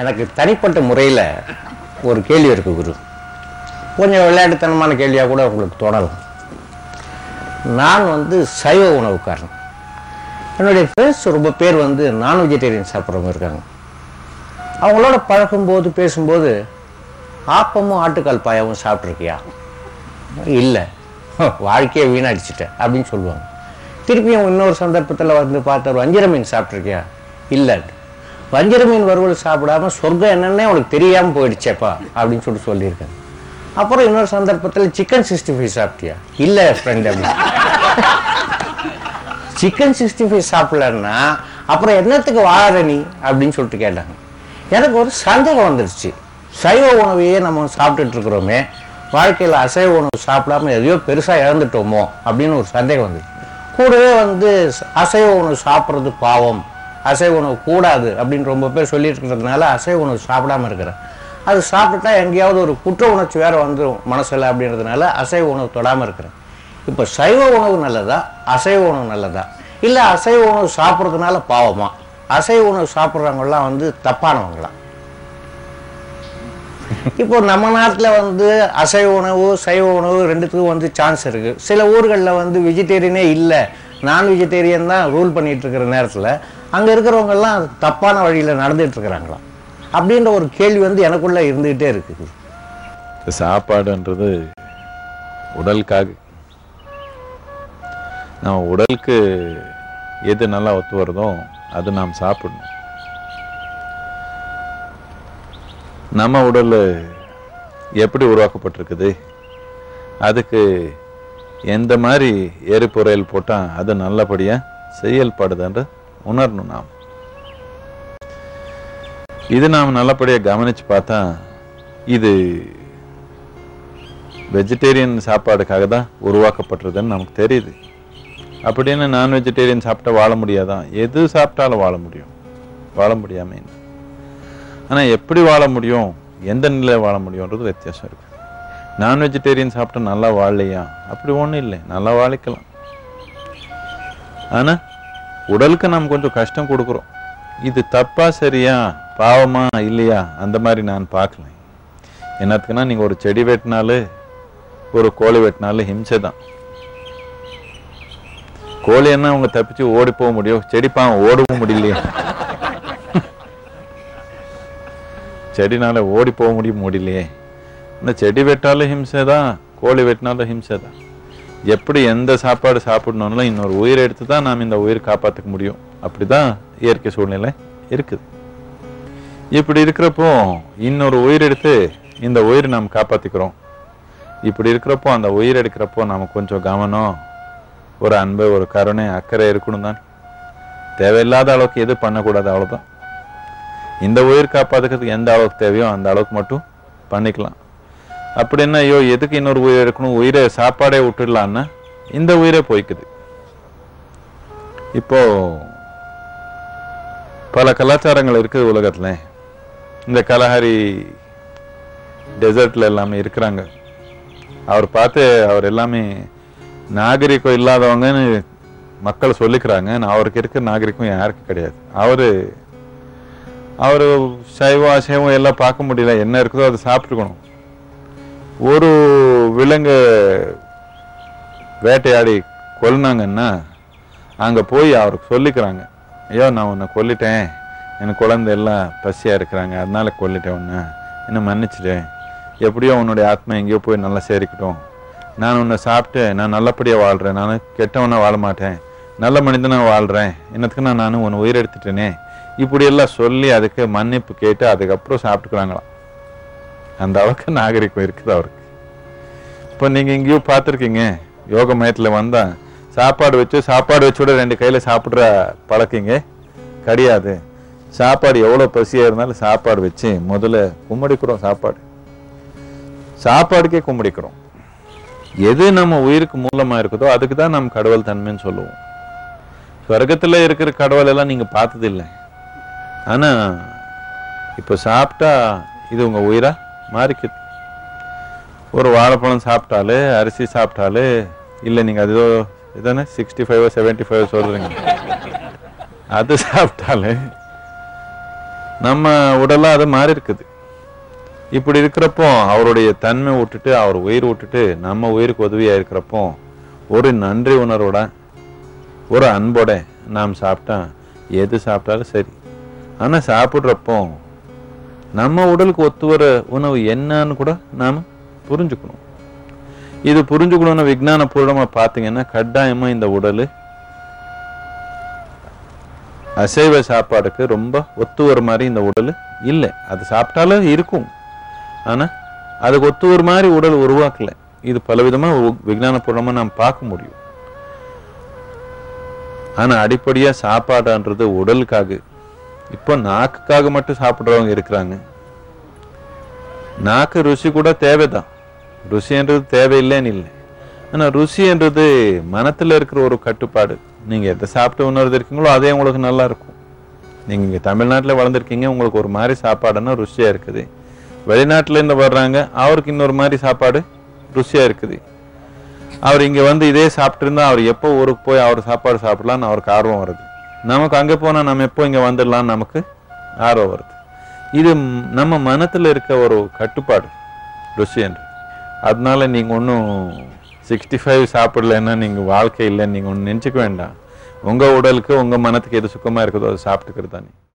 எனக்கு தனிப்பட்ட முறையில் ஒரு கேள்வி இருக்குது குரு. கொஞ்சம் விளையாட்டுத்தனமான கேள்வியாக கூட உங்களுக்கு தொடரும் நான் வந்து சைவ உணவுக்காரன். என்னுடைய ஃப்ரெண்ட்ஸ் ரொம்ப பேர் வந்து நான் வெஜிடேரியன் சாப்பிட்றவங்க இருக்காங்க. அவங்களோட பழகும்போது பேசும்போது ஆப்பமும் ஆட்டுக்கால் பாயாவும் சாப்பிட்ருக்கியா? இல்லை. வாழ்க்கையை வீணாடிச்சிட்டேன் அப்படின்னு சொல்லுவாங்க. திருப்பியும் இன்னொரு சந்தர்ப்பத்தில் வந்து பார்த்த வஞ்சிர மீன் சாப்பிட்ருக்கியா? இல்லை. வஞ்சிர மீன் வறுவல் சாப்பிடாம சொர்க்கம் என்னன்னே உனக்கு தெரியாமல் போயிடுச்சேப்பா அப்படின்னு சொல்லிட்டு சொல்லியிருக்காங்க அப்புறம் இன்னொரு சந்தர்ப்பத்தில் சிக்கன் சிக்ஸ்டி ஃபைவ் சாப்பிட்டியா? இல்லை ஃப்ரெண்ட் அப்படின்னு. சிக்கன் சிக்ஸ்டி ஃபைவ் சாப்பிடலன்னா அப்புறம் என்னத்துக்கு வாழற நீ? அப்படின்னு சொல்லிட்டு கேட்டாங்க. எனக்கு ஒரு சந்தேகம் வந்துருச்சு. சைவ உணவையே நம்ம சாப்பிட்டுட்டு இருக்கிறோமே வாழ்க்கையில் அசைவ உணவு சாப்பிடாம எதையோ பெருசாக இழந்துட்டோமோ அப்படின்னு ஒரு சந்தேகம் வந்துச்சு. கூடவே வந்து அசைவ உணவு சாப்பிட்றது பாவம். அசைவ உணவு கூடாது அப்படின்னு ரொம்ப பேர் சொல்லிட்டு இருக்கிறதுனால அசைவ உணவு சாப்பிடாம இருக்கிறேன். அது சாப்பிட்டுட்டா எங்கேயாவது ஒரு குற்ற உணர்ச்சி வேற வந்துடும் மனசில் அப்படின்றதுனால அசைவ உணவு தொடாமல் இருக்கிறேன். இப்போ சைவ உணவு நல்லதா? அசைவ உணவு நல்லதா? இல்லை அசைவ உணவு சாப்பிட்றதுனால பாவமா? அசைவ உணவு சாப்பிட்றவங்கலாம் வந்து தப்பானவங்களாம். இப்போ நம்ம நாட்டில் வந்து அசைவ உணவு சைவ உணவு ரெண்டுத்துக்கும் வந்து சான்ஸ் இருக்குது சில ஊர்களில் வந்து வெஜிடேரியனே இல்லை. நான் வெஜிடேரியன் தான் ரூல் பண்ணிகிட்டு இருக்கிற நேரத்தில் அங்கே இருக்கிறவங்கெல்லாம் தப்பான வழியில் நடந்துட்டு இருக்கிறாங்களா அப்படின்ற ஒரு கேள்வி வந்து எனக்குள்ளே இருந்துகிட்டே இருக்குது. சாப்பாடுன்றது உடலுக்காக. நம்ம உடலுக்கு எது நல்லா ஒத்து வருதோ அது நாம் சாப்பிடணும். நம்ம உடல் எப்படி உருவாக்கப்பட்டிருக்குது? அதுக்கு எந்த மாதிரி எரிபொருள் போட்டால் அது நல்லபடியாக செயல்படுதுன்ற உணரணும் நாம். இது நாம் நல்லபடியாக கவனிச்சு பார்த்தா இது வெஜிடேரியன் சாப்பாடுக்காக தான் உருவாக்கப்பட்டிருதுன்னு நமக்கு தெரியுது. அப்படின்னு நான் வெஜிடேரியன் சாப்பிட்டா வாழ முடியாதான் எது சாப்பிட்டாலும் வாழ முடியும். வாழ முடியாம ஆனால் எப்படி வாழ முடியும்? எந்த நிலையில் வாழ முடியும்ன்றது வித்தியாசம் இருக்கு. நான் வெஜிடேரியன் சாப்பிட்டா நல்லா வாழலையா? அப்படி ஒன்றும் இல்லை. நல்லா வாழிக்கலாம். ஆனால் உடலுக்கு நம்ம கொஞ்சம் கஷ்டம் கொடுக்குறோம். இது தப்பா சரியா பாவமா இல்லையா அந்த மாதிரி நான் பார்க்கல. என்னத்துக்குன்னா நீங்கள் ஒரு செடி வெட்டினாலே ஒரு கோழி வெட்டினாலும் ஹிம்சை தான். கோழி என்ன அவங்க தப்பிச்சு ஓடி போக முடியும்? செடி பாவம் ஓடவும் முடியலையே? செடினால ஓடி போக முடியும் முடியலையே இந்த செடி வெட்டாலும் ஹிம்சை தான் கோழி வெட்டினாலும் ஹிம்சை தான். எப்படி எந்த சாப்பாடு சாப்பிடணும்னாலும் இன்னொரு உயிரை எடுத்து தான் நாம் இந்த உயிர் காப்பாற்றிக்க முடியும். அப்படி தான் இயற்கை சூழ்நிலை இருக்குது. இப்படி இருக்கிறப்போ இன்னொரு உயிர் எடுத்து இந்த உயிரை நாம் காப்பாற்றிக்கிறோம் இப்படி இருக்கிறப்போ அந்த உயிர் எடுக்கிறப்போ நமக்கு கொஞ்சம் கவனம் ஒரு அன்பு ஒரு கருணை அக்கறை இருக்கணும் தான். தேவையில்லாத அளவுக்கு எது பண்ணக்கூடாது அவ்வளோதான் இந்த உயிர் காப்பாத்துக்கிறதுக்கு எந்த அளவுக்கு தேவையோ அந்த அளவுக்கு மட்டும் பண்ணிக்கலாம். அப்படின்னா ஐயோ எதுக்கு இன்னொரு உயிர் எடுக்கணும்? உயிரை சாப்பாடே விட்டுடலான்னா இந்த உயிரே போய்க்குது. இப்போ பல கலாச்சாரங்கள் இருக்குது உலகத்தில். இந்த கலஹரி டெசர்ட்ல எல்லாமே இருக்கிறாங்க. அவர் பார்த்து அவர் எல்லாமே நாகரிகம் இல்லாதவங்கன்னு மக்கள் சொல்லிக்கிறாங்க. அவருக்கு இருக்கிற நாகரிகம் யாருக்கும் கிடையாது. அவர் அவர் சைவம் அசைவம் எல்லாம் பார்க்க முடியல. என்ன இருக்குதோ அதை சாப்பிட்டுக்கணும். ஒரு விலங்கு வேட்டையாடி கொல்லுனாங்கன்னா அங்கே போய் அவருக்கு சொல்லிக்கிறாங்க. ஐயோ நான் உன்னை கொல்லிட்டேன். எனக்கு குழந்தை எல்லாம் பசியாக இருக்கிறாங்க. அதனால கொல்லிட்டேன் உன்னை. என்னை மன்னிச்சிட்டேன் எப்படியோ உன்னுடைய ஆத்மா எங்கேயோ போய் நல்லா சேரிக்கட்டும். நான் உன்னை சாப்பிட்டு நான் நல்லபடியாக வாழ்கிறேன் நான் கெட்டவனாக வாழ மாட்டேன். நல்ல மனிதனாக வாழ்கிறேன் என்னத்துக்கு நான் நானும் உன்னை உயிர் எடுத்துட்டேனே சொல்லி அதுக்கு மன்னிப்பு கேட்டு அதுக்கப்புறம் சாப்பிட்டுக்கிறாங்களாம் அந்த அளவுக்கு நாகரிகம் இருக்குது அவருக்கு. இப்போ நீங்கள் எங்கேயோ பார்த்துருக்கீங்க யோக மையத்தில் வந்தால் சாப்பாடு வச்சு சாப்பாடு வச்சு கூட ரெண்டு கையில் சாப்பிட்ற பழக்கிங்க கிடையாது. சாப்பாடு எவ்வளோ பசியாக இருந்தாலும் சாப்பாடு வச்சு முதல்ல கும்பிடிக்கிறோம் சாப்பாடு. சாப்பாடுக்கே கும்பிடிக்கிறோம். எது நம்ம உயிருக்கு மூலமாக இருக்குதோ அதுக்கு தான் நம்ம கடவுள் தன்மைன்னு சொல்லுவோம். ஸ்வர்க்கத்தில் இருக்கிற கடவுள் எல்லாம் நீங்கள் பார்த்ததில்லை. ஆனால் இப்போ சாப்பிட்டா இது உங்கள் உயிரா? மாறிக்குது ஒரு வாழைப்பழம் சாப்பிட்டாலே அரிசி சாப்பிட்டாலே இல்லை நீங்கள் அது ஏதோ இதானே சிக்ஸ்டி ஃபைவோ செவன்ட்டி ஃபைவோ சொல்கிறீங்க அது சாப்பிட்டாலே நம்ம உடலாக அது மாறி இருக்குது இப்படி இருக்கிறப்போ அவருடைய தன்மை விட்டுட்டு அவர் உயிர் விட்டுட்டு நம்ம உயிருக்கு உதவியாக இருக்கிறப்போ ஒரு நன்றி உணர்வோட ஒரு அன்போட நாம் சாப்பிட்டா எது சாப்பிட்டாலும் சரி. ஆனால் சாப்பிட்றப்போ நம்ம உடலுக்கு ஒத்து வர உணவு என்னன்னு கூட நாம புரிஞ்சுக்கணும். இது புரிஞ்சுக்கணும்னு விஜான பூர்வமா பார்த்தீங்கன்னா கட்டாயமா இந்த உடல் அசைவ சாப்பாடுக்கு ரொம்ப ஒத்து வர மாதிரி இந்த உடல் இல்லை. அது சாப்பிட்டாலும் இருக்கும். ஆனா அதுக்கு ஒத்து ஒரு மாதிரி உடல் உருவாக்கல. இது பலவிதமா உ- நாம் பார்க்க முடியும். ஆனா அடிப்படையா சாப்பாடுன்றது உடலுக்காக. இப்போ நாக்குக்காக மட்டும் சாப்பிட்றவங்க இருக்கிறாங்க. நாக்கு ருசி கூட தேவைதான். ருசின்றது தேவையில்லைன்னு இல்லை. ஆனா ருசின்றது மனத்தில் இருக்கிற ஒரு கட்டுப்பாடு. நீங்கள் எதை சாப்பிட்டு உணர்ந்து இருக்கீங்களோ அதே உங்களுக்கு நல்லா இருக்கும். நீங்கள் இங்கே தமிழ்நாட்டில் வளர்ந்துருக்கீங்க உங்களுக்கு ஒரு மாதிரி சாப்பாடுன்னா ருசியாக இருக்குது. வெளிநாட்டிலேருந்து வர்றாங்க அவருக்கு இன்னொரு மாதிரி சாப்பாடு ருசியாக இருக்குது. அவர் இங்கே வந்து இதே சாப்பிட்ருந்தா அவர் எப்போ ஊருக்கு போய் அவர் சாப்பாடு சாப்பிட்லான்னு அவருக்கு ஆர்வம் வருது. நமக்கு அங்கே போனால் நம்ம எப்போ இங்கே வந்துடலாம் நமக்கு ஆர்வம் வருது. இது நம்ம மனத்தில் இருக்க ஒரு கட்டுப்பாடு ருசி என்று அதனால நீங்கள் ஒன்றும் சிக்ஸ்டி ஃபைவ் சாப்பிடலன்னா நீங்கள் வாழ்க்கை இல்லைன்னு நீங்கள் ஒன்று நினச்சிக்க வேண்டாம். உங்கள் உடலுக்கு உங்கள் மனத்துக்கு எது சுக்கமாக இருக்குதோ அதை சாப்பிட்டுக்கிறது தானே